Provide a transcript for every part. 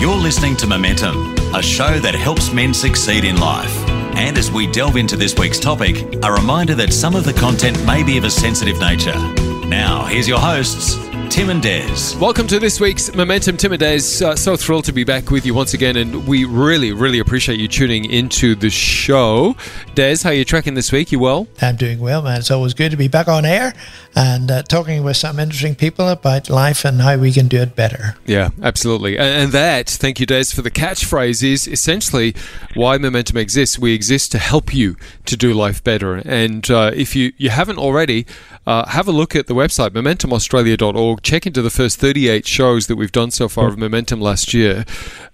You're listening to Momentum, a show that helps men succeed in life. And as we delve into this week's topic, a reminder that some of the content may be of a sensitive nature. Now, here's your hosts, Tim and Des. Welcome to this week's Momentum. Tim and Des, uh, so thrilled to be back with you once again, and we really, really appreciate you tuning into the show. Des, how are you tracking this week? You well? I'm doing well, man. It's always good to be back on air and uh, talking with some interesting people about life and how we can do it better. Yeah, absolutely. And, that, thank you, Des, for the catchphrase is essentially why Momentum exists. We exist to help you to do life better. And uh, if you, you haven't already, uh, have a look at the website, momentumaustralia.org. Check into the first 38 shows that we've done so far of Momentum last year.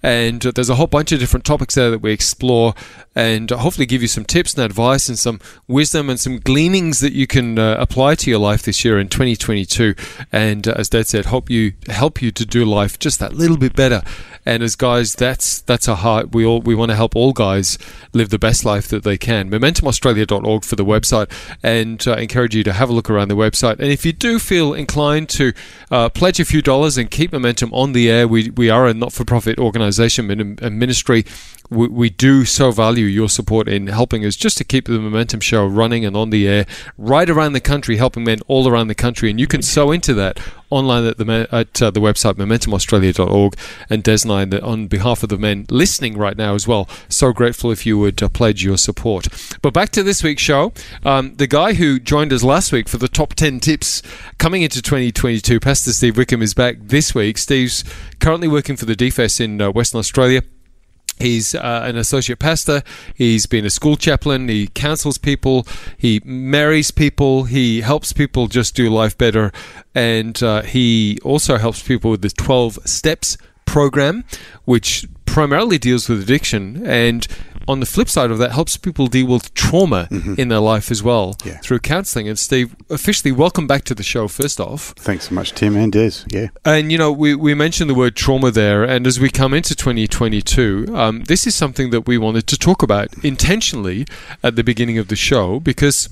And uh, there's a whole bunch of different topics there that we explore and hopefully give you some tips and advice and some wisdom and some gleanings that you can uh, apply to your life this year in 2022. And uh, as Dad said, hope you help you to do life just that little bit better. And as guys, that's that's a heart. We all we want to help all guys live the best life that they can. MomentumAustralia.org for the website, and uh, encourage you to have a look around the website. And if you do feel inclined to uh, pledge a few dollars and keep Momentum on the air, we we are a not-for-profit organisation and ministry we, we do so value your support in helping us just to keep the Momentum Show running and on the air right around the country, helping men all around the country. And you can sow into that online at the at uh, the website momentumaustralia.org. And Des and I, on behalf of the men listening right now as well, so grateful if you would uh, pledge your support. But back to this week's show, um, the guy who joined us last week for the top ten tips coming into 2022, Pastor Steve Wickham, is back this week. Steve's currently working for the DFES in uh, Western Australia. He's uh, an associate pastor. He's been a school chaplain. He counsels people. He marries people. He helps people just do life better. And uh, he also helps people with the 12 Steps program, which primarily deals with addiction. And on the flip side of that, helps people deal with trauma mm-hmm. in their life as well yeah. through counselling. And Steve, officially, welcome back to the show. First off, thanks so much, Tim and Des. Yeah, and you know we we mentioned the word trauma there, and as we come into 2022, um, this is something that we wanted to talk about intentionally at the beginning of the show because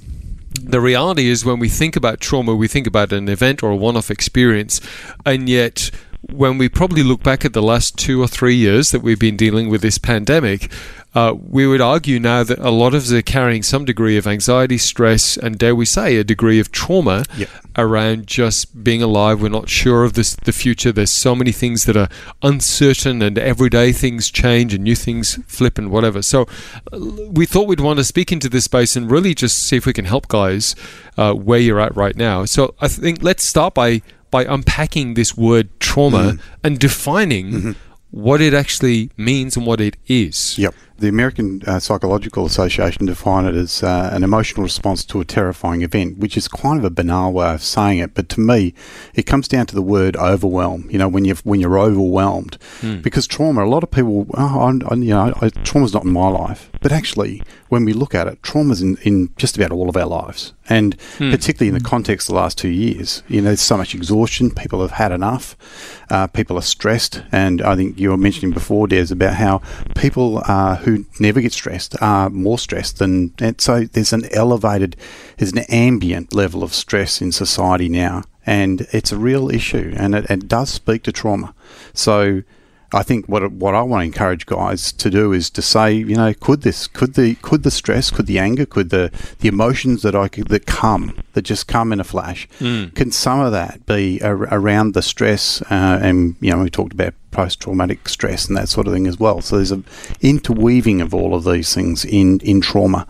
the reality is when we think about trauma, we think about an event or a one off experience, and yet when we probably look back at the last two or three years that we've been dealing with this pandemic, uh, we would argue now that a lot of us are carrying some degree of anxiety, stress, and dare we say, a degree of trauma yep. around just being alive. We're not sure of this, the future. There's so many things that are uncertain, and everyday things change, and new things flip, and whatever. So, uh, we thought we'd want to speak into this space and really just see if we can help guys uh, where you're at right now. So, I think let's start by by unpacking this word trauma mm. and defining mm-hmm. what it actually means and what it is. Yep. The American uh, Psychological Association define it as uh, an emotional response to a terrifying event, which is kind of a banal way of saying it. But to me, it comes down to the word overwhelm. You know, when you when you're overwhelmed, mm. because trauma. A lot of people, oh, I'm, I, you know, I, trauma's not in my life, but actually, when we look at it, trauma's in, in just about all of our lives, and mm. particularly in the context of the last two years. You know, there's so much exhaustion. People have had enough. Uh, people are stressed, and I think you were mentioning before, Des, about how people uh, who never get stressed are more stressed than. And so there's an elevated, there's an ambient level of stress in society now, and it's a real issue, and it, it does speak to trauma. So I think what what I want to encourage guys to do is to say, you know, could this, could the, could the stress, could the anger, could the the emotions that I that come that just come in a flash, mm. can some of that be around the stress? Uh, and you know, we talked about post traumatic stress and that sort of thing as well. So there's a interweaving of all of these things in in trauma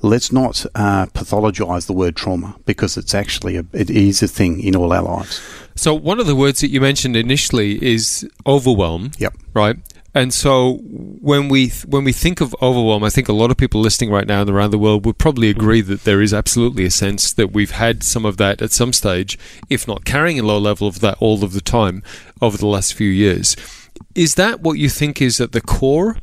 let's not uh, pathologize the word trauma because it's actually a, it is a thing in all our lives. So one of the words that you mentioned initially is overwhelm. Yep. Right. And so when we when we think of overwhelm, I think a lot of people listening right now and around the world would probably agree that there is absolutely a sense that we've had some of that at some stage, if not carrying a low level of that all of the time over the last few years. is that what you think is at the core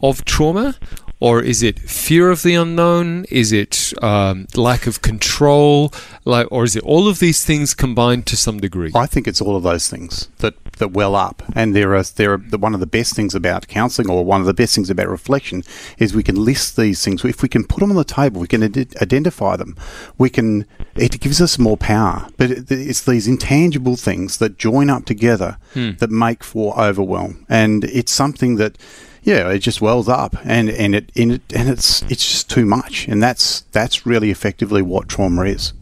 of trauma? Or is it fear of the unknown? Is it um, lack of control? Like, or is it all of these things combined to some degree? I think it's all of those things that, that well up. And there are there are one of the best things about counselling, or one of the best things about reflection, is we can list these things. If we can put them on the table, we can ad- identify them. We can. It gives us more power. But it, it's these intangible things that join up together Hmm. that make for overwhelm. And it's something that yeah, it just wells up, and and it and it and it's it's just too much, and that's that's really effectively what trauma is.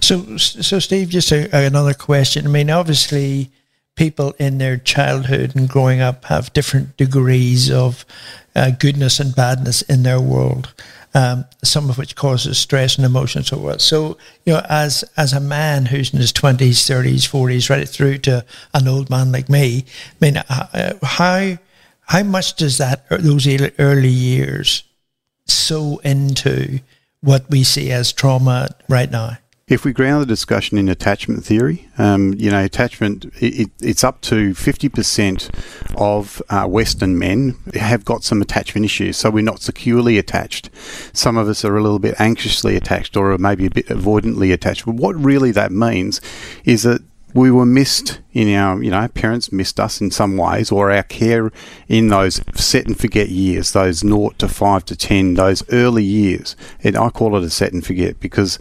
So, so Steve, just a, another question. I mean, obviously, people in their childhood and growing up have different degrees of uh, goodness and badness in their world. Um, some of which causes stress and emotion and so forth. So, you know, as as a man who's in his twenties, thirties, forties, right through to an old man like me, I mean, uh, how how much does that those early years sow into what we see as trauma right now? If we ground the discussion in attachment theory, um, you know, attachment, it, it's up to 50% of uh, Western men have got some attachment issues. So we're not securely attached. Some of us are a little bit anxiously attached or maybe a bit avoidantly attached. But what really that means is that we were missed in our, you know, parents missed us in some ways, or our care in those set and forget years, those naught to five to ten, those early years. And I call it a set and forget because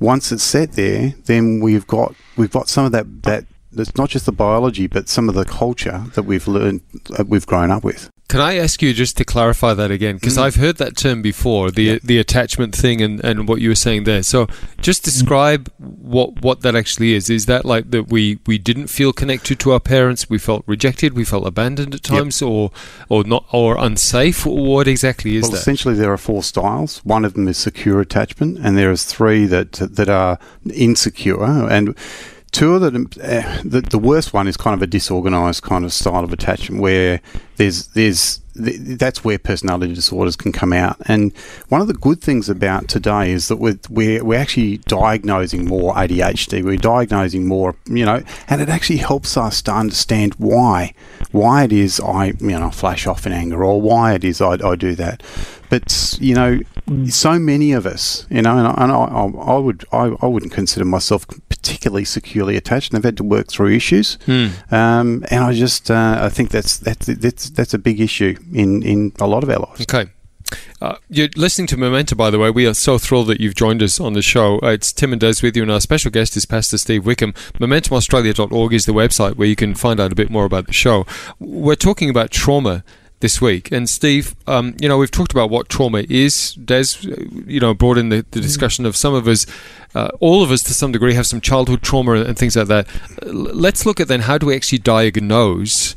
once it's set there, then we've got we've got some of that that it's not just the biology, but some of the culture that we've learned, that we've grown up with. Can I ask you just to clarify that again? Because Mm. I've heard that term before, the Yeah. the attachment thing, and, and what you were saying there. So, just describe what what that actually is. Is that like that we, we didn't feel connected to our parents, we felt rejected, we felt abandoned at Yep. times, or or not or unsafe? What exactly is well, that? essentially, there are four styles. One of them is secure attachment, and there is three that that are insecure. And two of them, uh, the, the worst one is kind of a disorganized kind of style of attachment, where there's there's th- that's where personality disorders can come out. And one of the good things about today is that we're we're, we're actually diagnosing more ADHD. We're diagnosing more, you know, and it actually helps us to understand why why it is I you know flash off in anger or why it is I, I do that. But you know, so many of us, you know, and I, and I, I I would I, I wouldn't consider myself particularly securely attached. And I've had to work through issues, Hmm. um, and I just uh, I think that's that's that's that's a big issue in in a lot of our lives. Okay. Uh, you're listening to Momentum, by the way. We are so thrilled that you've joined us on the show. Uh, it's Tim and Des with you, and our special guest is Pastor Steve Wickham. MomentumAustralia.org is the website where you can find out a bit more about the show. We're talking about trauma this week. And Steve, um, you know, we've talked about what trauma is. Des, uh, you know, brought in the, the discussion of some of us, uh, all of us to some degree have some childhood trauma and things like that. Let's look at then how do we actually diagnose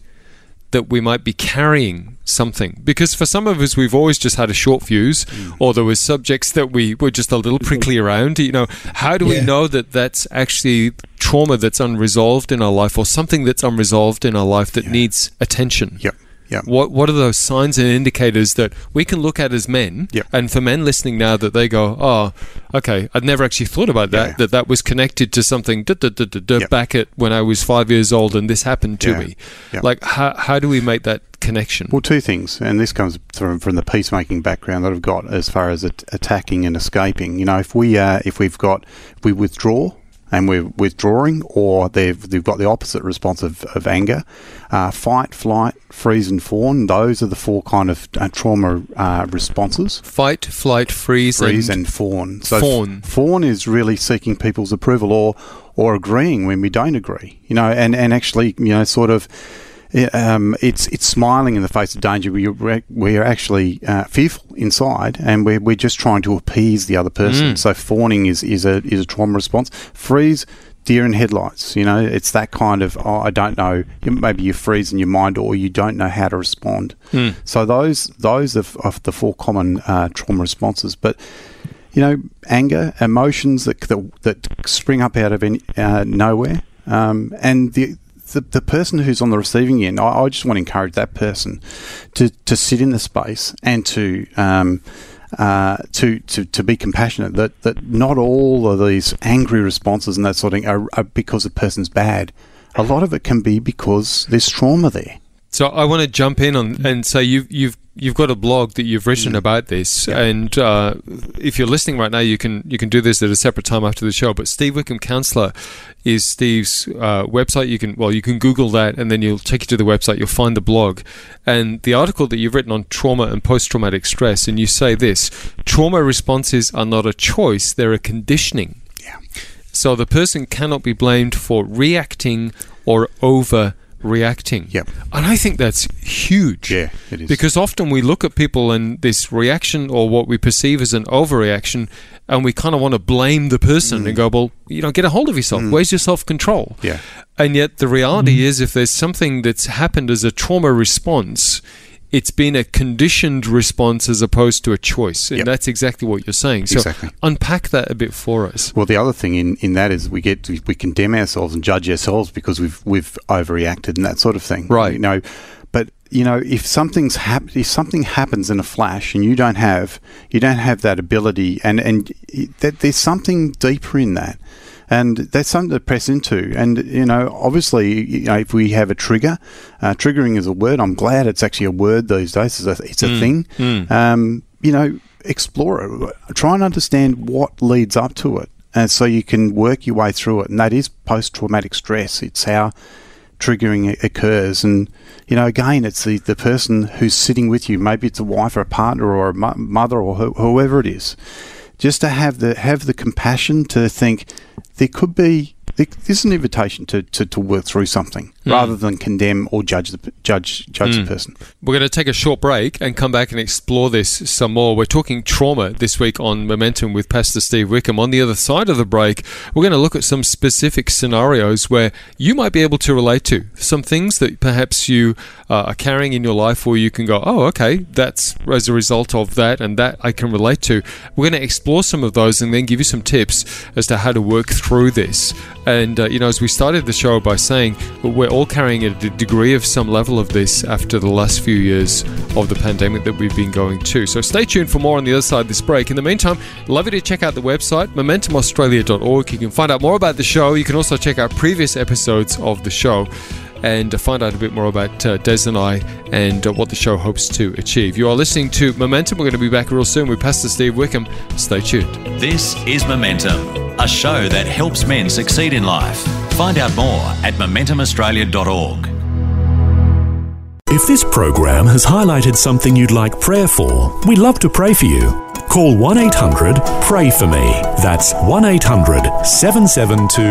that we might be carrying something because for some of us we've always just had a short fuse or there was subjects that we were just a little prickly around you know how do we know that that's actually trauma that's unresolved in our life or something that's unresolved in our life that needs attention Yep. Yep. what what are those signs and indicators that we can look at as men? And for men listening now, that they go, oh, okay, I'd never actually thought about that. Yeah. That that was connected to something back at when I was five years old, and this happened to Yeah. me. Like, how how do we make that connection? Well, two things, and this comes from, from the peacemaking background that I've got as far as at- attacking and escaping. You know, if we uh, if we've got if we withdraw and we're withdrawing, or they've they've got the opposite response of, of anger, uh, fight, flight, freeze, and fawn. Those are the four kind of uh, trauma uh, responses. Fight, flight, freeze, Freeze and, and fawn. So fawn. fawn is really seeking people's approval or or agreeing when we don't agree. You know, and, and actually, you know, sort of. Yeah, Um, it's it's smiling in the face of danger. We're, we're actually uh, fearful inside, and we're, we're just trying to appease the other person. Mm. So fawning is, is a is a trauma response. Freeze, deer in headlights. You know, it's that kind of oh, I don't know. Maybe you freeze in your mind, or you don't know how to respond. Mm. So those those are, are the four common uh, trauma responses. But you know, anger, emotions that that, that spring up out of any, uh, nowhere, um, and the, the the person who's on the receiving end, I, I just want to encourage that person to to sit in the space and to. Um, uh, to, to, to be compassionate that, that not all of these angry responses and that sort of thing are, are because the person's bad. A lot of it can be because there's trauma there. So I want to jump in on and say you've you've you've got a blog that you've written about this, and uh, if you're listening right now, you can you can do this at a separate time after the show. But Steve Wickham Counselor is Steve's uh, website. You can well you can Google that, and then you'll take you to the website. You'll find the blog and the article that you've written on trauma and post traumatic stress, and you say this: trauma responses are not a choice; they're a conditioning. Yeah. So the person cannot be blamed for reacting or over reacting. Yep. And I think that's huge. Yeah, it is. Because often we look at people and this reaction or what we perceive as an overreaction and we kind of want to blame the person and mm. go, well, you know, get a hold of yourself. Mm. Where's your self control? Yeah. And yet the reality mm. is if there's something that's happened as a trauma response, it's been a conditioned response as opposed to a choice. And Yep. that's exactly what you're saying. So Exactly. unpack that a bit for us. Well, the other thing in, in that is we get we, we condemn ourselves and judge ourselves because we've we've overreacted and that sort of thing. Right. You know, but you know if something's hap- if something happens in a flash and you don't have you don't have that ability and and that there's something deeper in that. And that's something to press into. And, you know, obviously, you know, if we have a trigger, uh, triggering is a word. I'm glad it's actually a word these days. It's a, it's a thing. Um, you know, explore it. Try and understand what leads up to it. And so you can work your way through it. And that is post traumatic stress. It's how triggering occurs. And, you know, again, it's the, the person who's sitting with you. Maybe it's a wife or a partner or a mo- mother or who, whoever it is. Just to have the have the compassion to think there could be there- this is an invitation to, to, to work through something rather than condemn or judge the judge judge the person. We're going to take a short break and come back and explore this some more. We're talking trauma this week on Momentum with Pastor Steve Wickham. On the other side of the break, we're going to look at some specific scenarios where you might be able to relate to some things that perhaps you uh, are carrying in your life where you can go, oh, okay, that's as a result of that and that I can relate to. We're going to explore some of those and then give you some tips as to how to work through this. And, uh, you know, as we started the show by saying, we're all carrying a degree of some level of this after the last few years of the pandemic that we've been going to. So stay tuned for more on the other side of this break. In the meantime, love you to check out the website, momentumaustralia.org. You can find out more about the show. You can also check out previous episodes of the show and find out a bit more about uh, Des and I and uh, what the show hopes to achieve. You are listening to Momentum. We're going to be back real soon with Pastor Steve Wickham. Stay tuned. This is Momentum, a show that helps men succeed in life. Find out more at MomentumAustralia.org. If this program has highlighted something you'd like prayer for, we'd love to pray for you. Call 1 800 Pray For Me. That's 1 800 772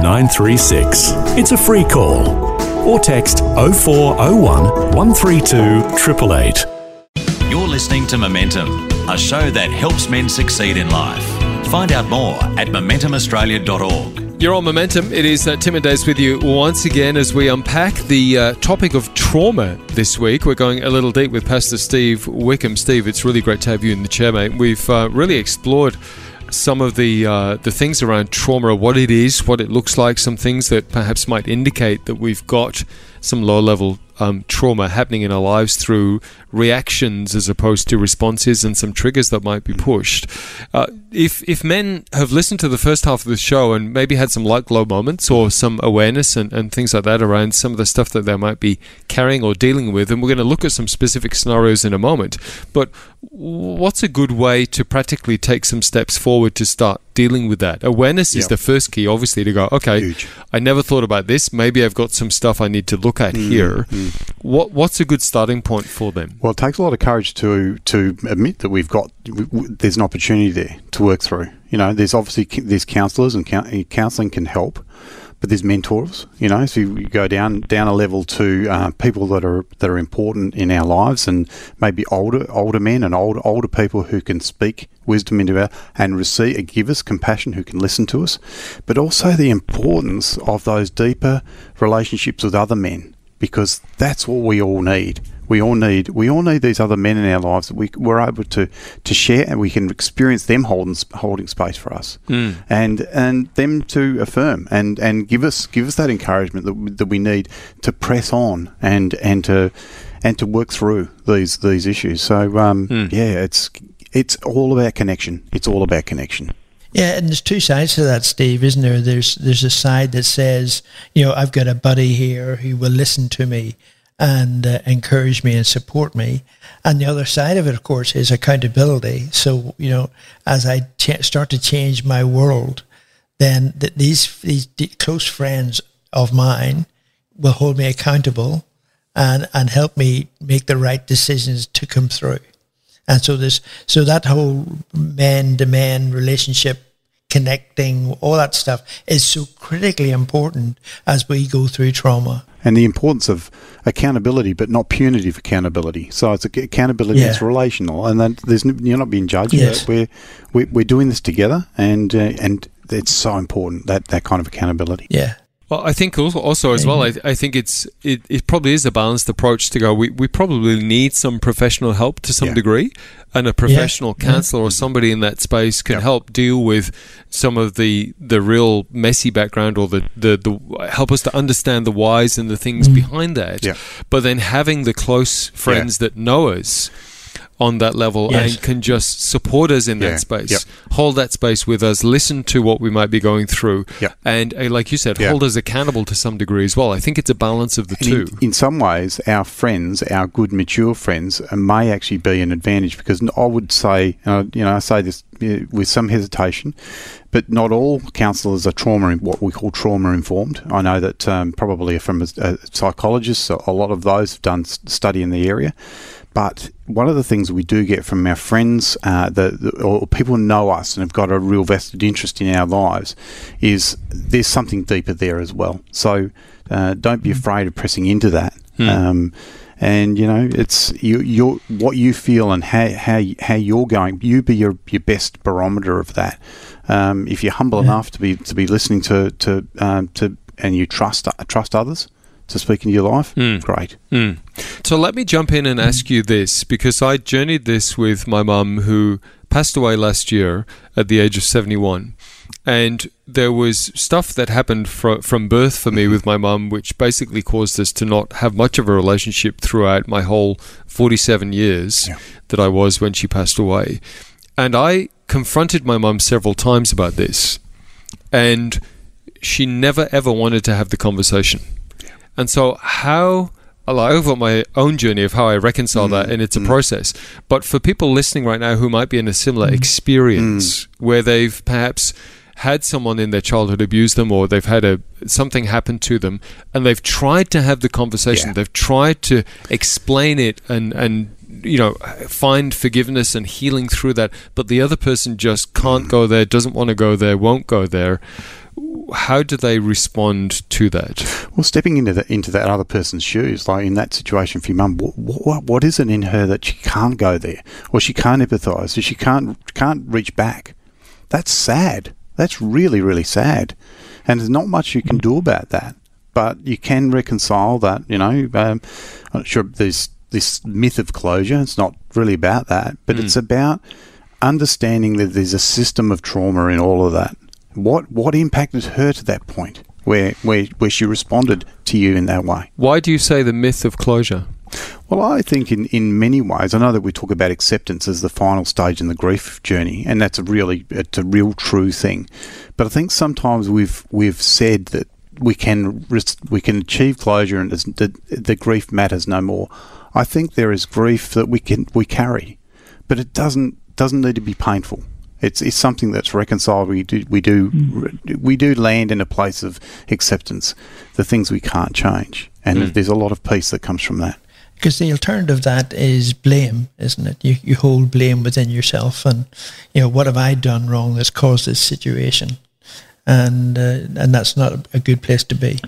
936. It's a free call. Or text 0401 132 888. You're listening to Momentum, a show that helps men succeed in life. Find out more at MomentumAustralia.org. You're on Momentum. It is uh, Tim and Des with you once again as we unpack the uh, topic of trauma this week. We're going a little deep with Pastor Steve Wickham. Steve, it's really great to have you in the chair, mate. We've uh, really explored some of the uh, the things around trauma, what it is, what it looks like, some things that perhaps might indicate that we've got some low level um, trauma happening in our lives through reactions as opposed to responses and some triggers that might be pushed. Uh, if if men have listened to the first half of the show and maybe had some light glow moments or some awareness and, and things like that around some of the stuff that they might be carrying or dealing with, and we're going to look at some specific scenarios in a moment. But what's a good way to practically take some steps forward to start dealing with that? Awareness is the first key, obviously, to go, okay, Huge. I never thought about this. Maybe I've got some stuff I need to look at mm, here. Mm. What What's a good starting point for them? Well, it takes a lot of courage to to admit that we've got w- w- there's an opportunity there to work through. You know, there's obviously there's counsellors and coun- counselling can help, but there's mentors. You know, so you go down down a level to uh, people that are that are important in our lives, and maybe older older men and older older people who can speak wisdom into our and receive give us compassion, who can listen to us, but also the importance of those deeper relationships with other men because that's what we all need. We all need we all need these other men in our lives that we we're able to to share and we can experience them holding holding space for us and and them to affirm and and give us give us that encouragement that we, that we need to press on and and to and to work through these these issues. So um, yeah, it's it's all about connection. It's all about connection. Yeah, and there's two sides to that, Steve, isn't there? There's there's a side that says, you know, I've got a buddy here who will listen to me, and uh, encourage me and support me. And the other side of it, of course, is accountability. So, you know, as I ch- start to change my world, then th- these, these d- close friends of mine will hold me accountable and, and help me make the right decisions to come through. And so this, so that whole man to man relationship connecting, all that stuff is so critically important as we go through trauma. And the importance of accountability, but not punitive accountability. So it's accountability Yeah. relational, and then there's you're not being judged. Yes. We're, we're we're doing this together, and uh, and it's so important that that kind of accountability. Yeah. Well, I think also, also as well, mm-hmm. I, I think it's it, it probably is a balanced approach to go. We, we probably need some professional help to some Yeah. degree, and a professional Yeah. counselor or somebody in that space can help deal with some of the the real messy background or the the, the help us to understand the whys and the things mm-hmm. behind that. Yeah. But then having the close friends that know us on that level Yes. and can just support us in Yeah. that space, Yep. hold that space with us, listen to what we might be going through, Yep. and uh, like you said, Yeah. hold us accountable to some degree as well. I think it's a balance of the And two. in, in some ways, our friends, our good, mature friends, uh, may actually be an advantage because I would say, uh, you know, I say this uh, with some hesitation, but not all counsellors are trauma, what we call trauma informed. I know that um, probably from a, a psychologist, a lot of those have done study in the area. But one of the things we do get from our friends, uh, the, the, or people who know us and have got a real vested interest in our lives, is there's something deeper there as well. So uh, don't be afraid of pressing into that. Um, and you know, it's you, you're what you feel and how how how you're going. You be your your best barometer of that. Um, if you're humble enough to be to be listening to to um, to and you trust trust others to speak into your life, great. Mm. So let me jump in and ask you this because I journeyed this with my mum who passed away last year at the age of 71. And there was stuff that happened fro- from birth for me with my mum, which basically caused us to not have much of a relationship throughout my whole 47 years Yeah. that I was when she passed away. And I confronted my mum several times about this. And she never ever wanted to have the conversation. And so, how well, I've got my own journey of how I reconcile that, mm, and it's a mm. process. But for people listening right now who might be in a similar mm. experience where they've perhaps had someone in their childhood abuse them, or they've had a something happen to them, and they've tried to have the conversation, Yeah. they've tried to explain it, and and you know find forgiveness and healing through that, but the other person just can't go there, doesn't want to go there, won't go there. How do they respond to that? Well, stepping into the, into that other person's shoes, like in that situation for your mum, what, what, what is it in her that she can't go there, or she can't empathise, or she can't can't reach back? That's sad. That's really really sad, and there's not much you can do about that. But you can reconcile that. You know, um, I'm not sure there's this myth of closure. It's not really about that, but it's about understanding that there's a system of trauma in all of that. What what impacted her to that point where where where she responded to you in that way? Why do you say the myth of closure? Well, I think in, in many ways, I know that we talk about acceptance as the final stage in the grief journey, and that's a really it's a real true thing. But I think sometimes we've we've said that we can we can achieve closure and the, the grief matters no more. I think there is grief that we can we carry, but it doesn't doesn't need to be painful. It's, it's something that's reconciled. We do we do we do land in a place of acceptance, the things we can't change, and there's a lot of peace that comes from that. Because the alternative that is blame, isn't it? You you hold blame within yourself, and you know what have I done wrong that's caused this situation, and uh, and that's not a good place to be.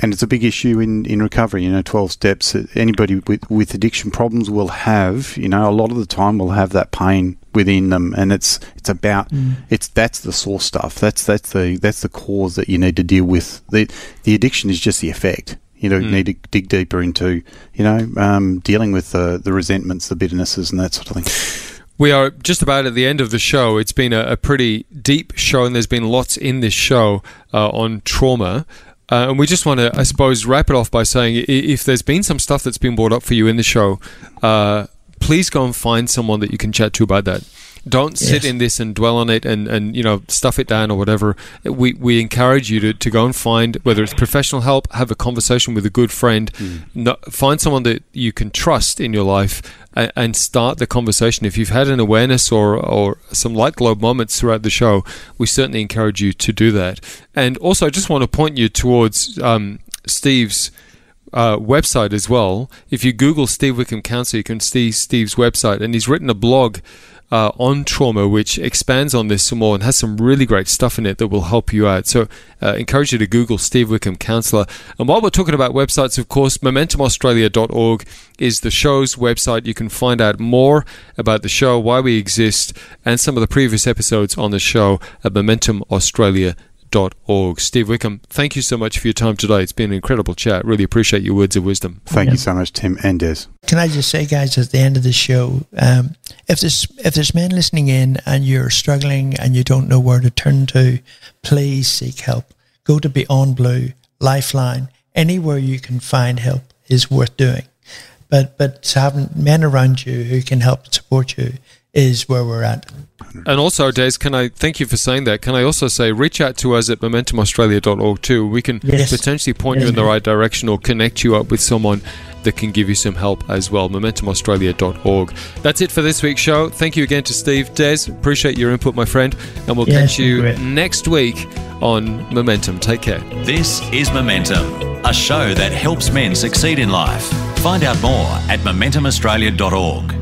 and it's a big issue in, in recovery. You know, twelve steps. Anybody with with addiction problems will have. You know, a lot of the time will have that pain within them, and it's it's about it's that's the source stuff. That's that's the that's the cause that you need to deal with. the The addiction is just the effect. You know, need to dig deeper into you know um, dealing with the the resentments, the bitternesses, and that sort of thing. We are just about at the end of the show. It's been a, a pretty deep show, and there's been lots in this show uh, on trauma. Uh, and we just want to, I suppose, wrap it off by saying if there's been some stuff that's been brought up for you in the show, uh, please go and find someone that you can chat to about that. Don't sit Yes. in this and dwell on it and, and you know stuff it down or whatever. We we encourage you to, to go and find whether it's professional help, have a conversation with a good friend, no, find someone that you can trust in your life, and, and start the conversation. If you've had an awareness or or some light globe moments throughout the show, we certainly encourage you to do that. And also, I just want to point you towards um, Steve's uh, website as well. If you Google Steve Wickham Counselor, you can see Steve's website, and he's written a blog uh, on trauma which expands on this some more and has some really great stuff in it that will help you out. So, uh, encourage you to Google Steve Wickham Counselor. And while we're talking about websites, of course, MomentumAustralia.org is the show's website. You can find out more about the show, why we exist, and some of the previous episodes on the show at MomentumAustralia.org org. Steve Wickham, thank you so much for your time today. It's been an incredible chat. Really appreciate your words of wisdom. Thank you so much, Tim and Des. Can I just say, guys, at the end of the show, um, if there's if there's men listening in and you're struggling and you don't know where to turn to, please seek help. Go to Beyond Blue, Lifeline, anywhere you can find help is worth doing. But but having men around you who can help support you is where we're at. And also, Des, can I thank you for saying that? Can I also say reach out to us at momentumaustralia.org too? We can Yes. potentially point Yes, you in the right direction or connect you up with someone that can give you some help as well. momentumaustralia.org. That's it for this week's show. Thank you again to Steve. Des, appreciate your input, my friend. And we'll Yes, catch you great. next week on Momentum. Take care. This is Momentum, a show that helps men succeed in life. Find out more at momentumaustralia.org.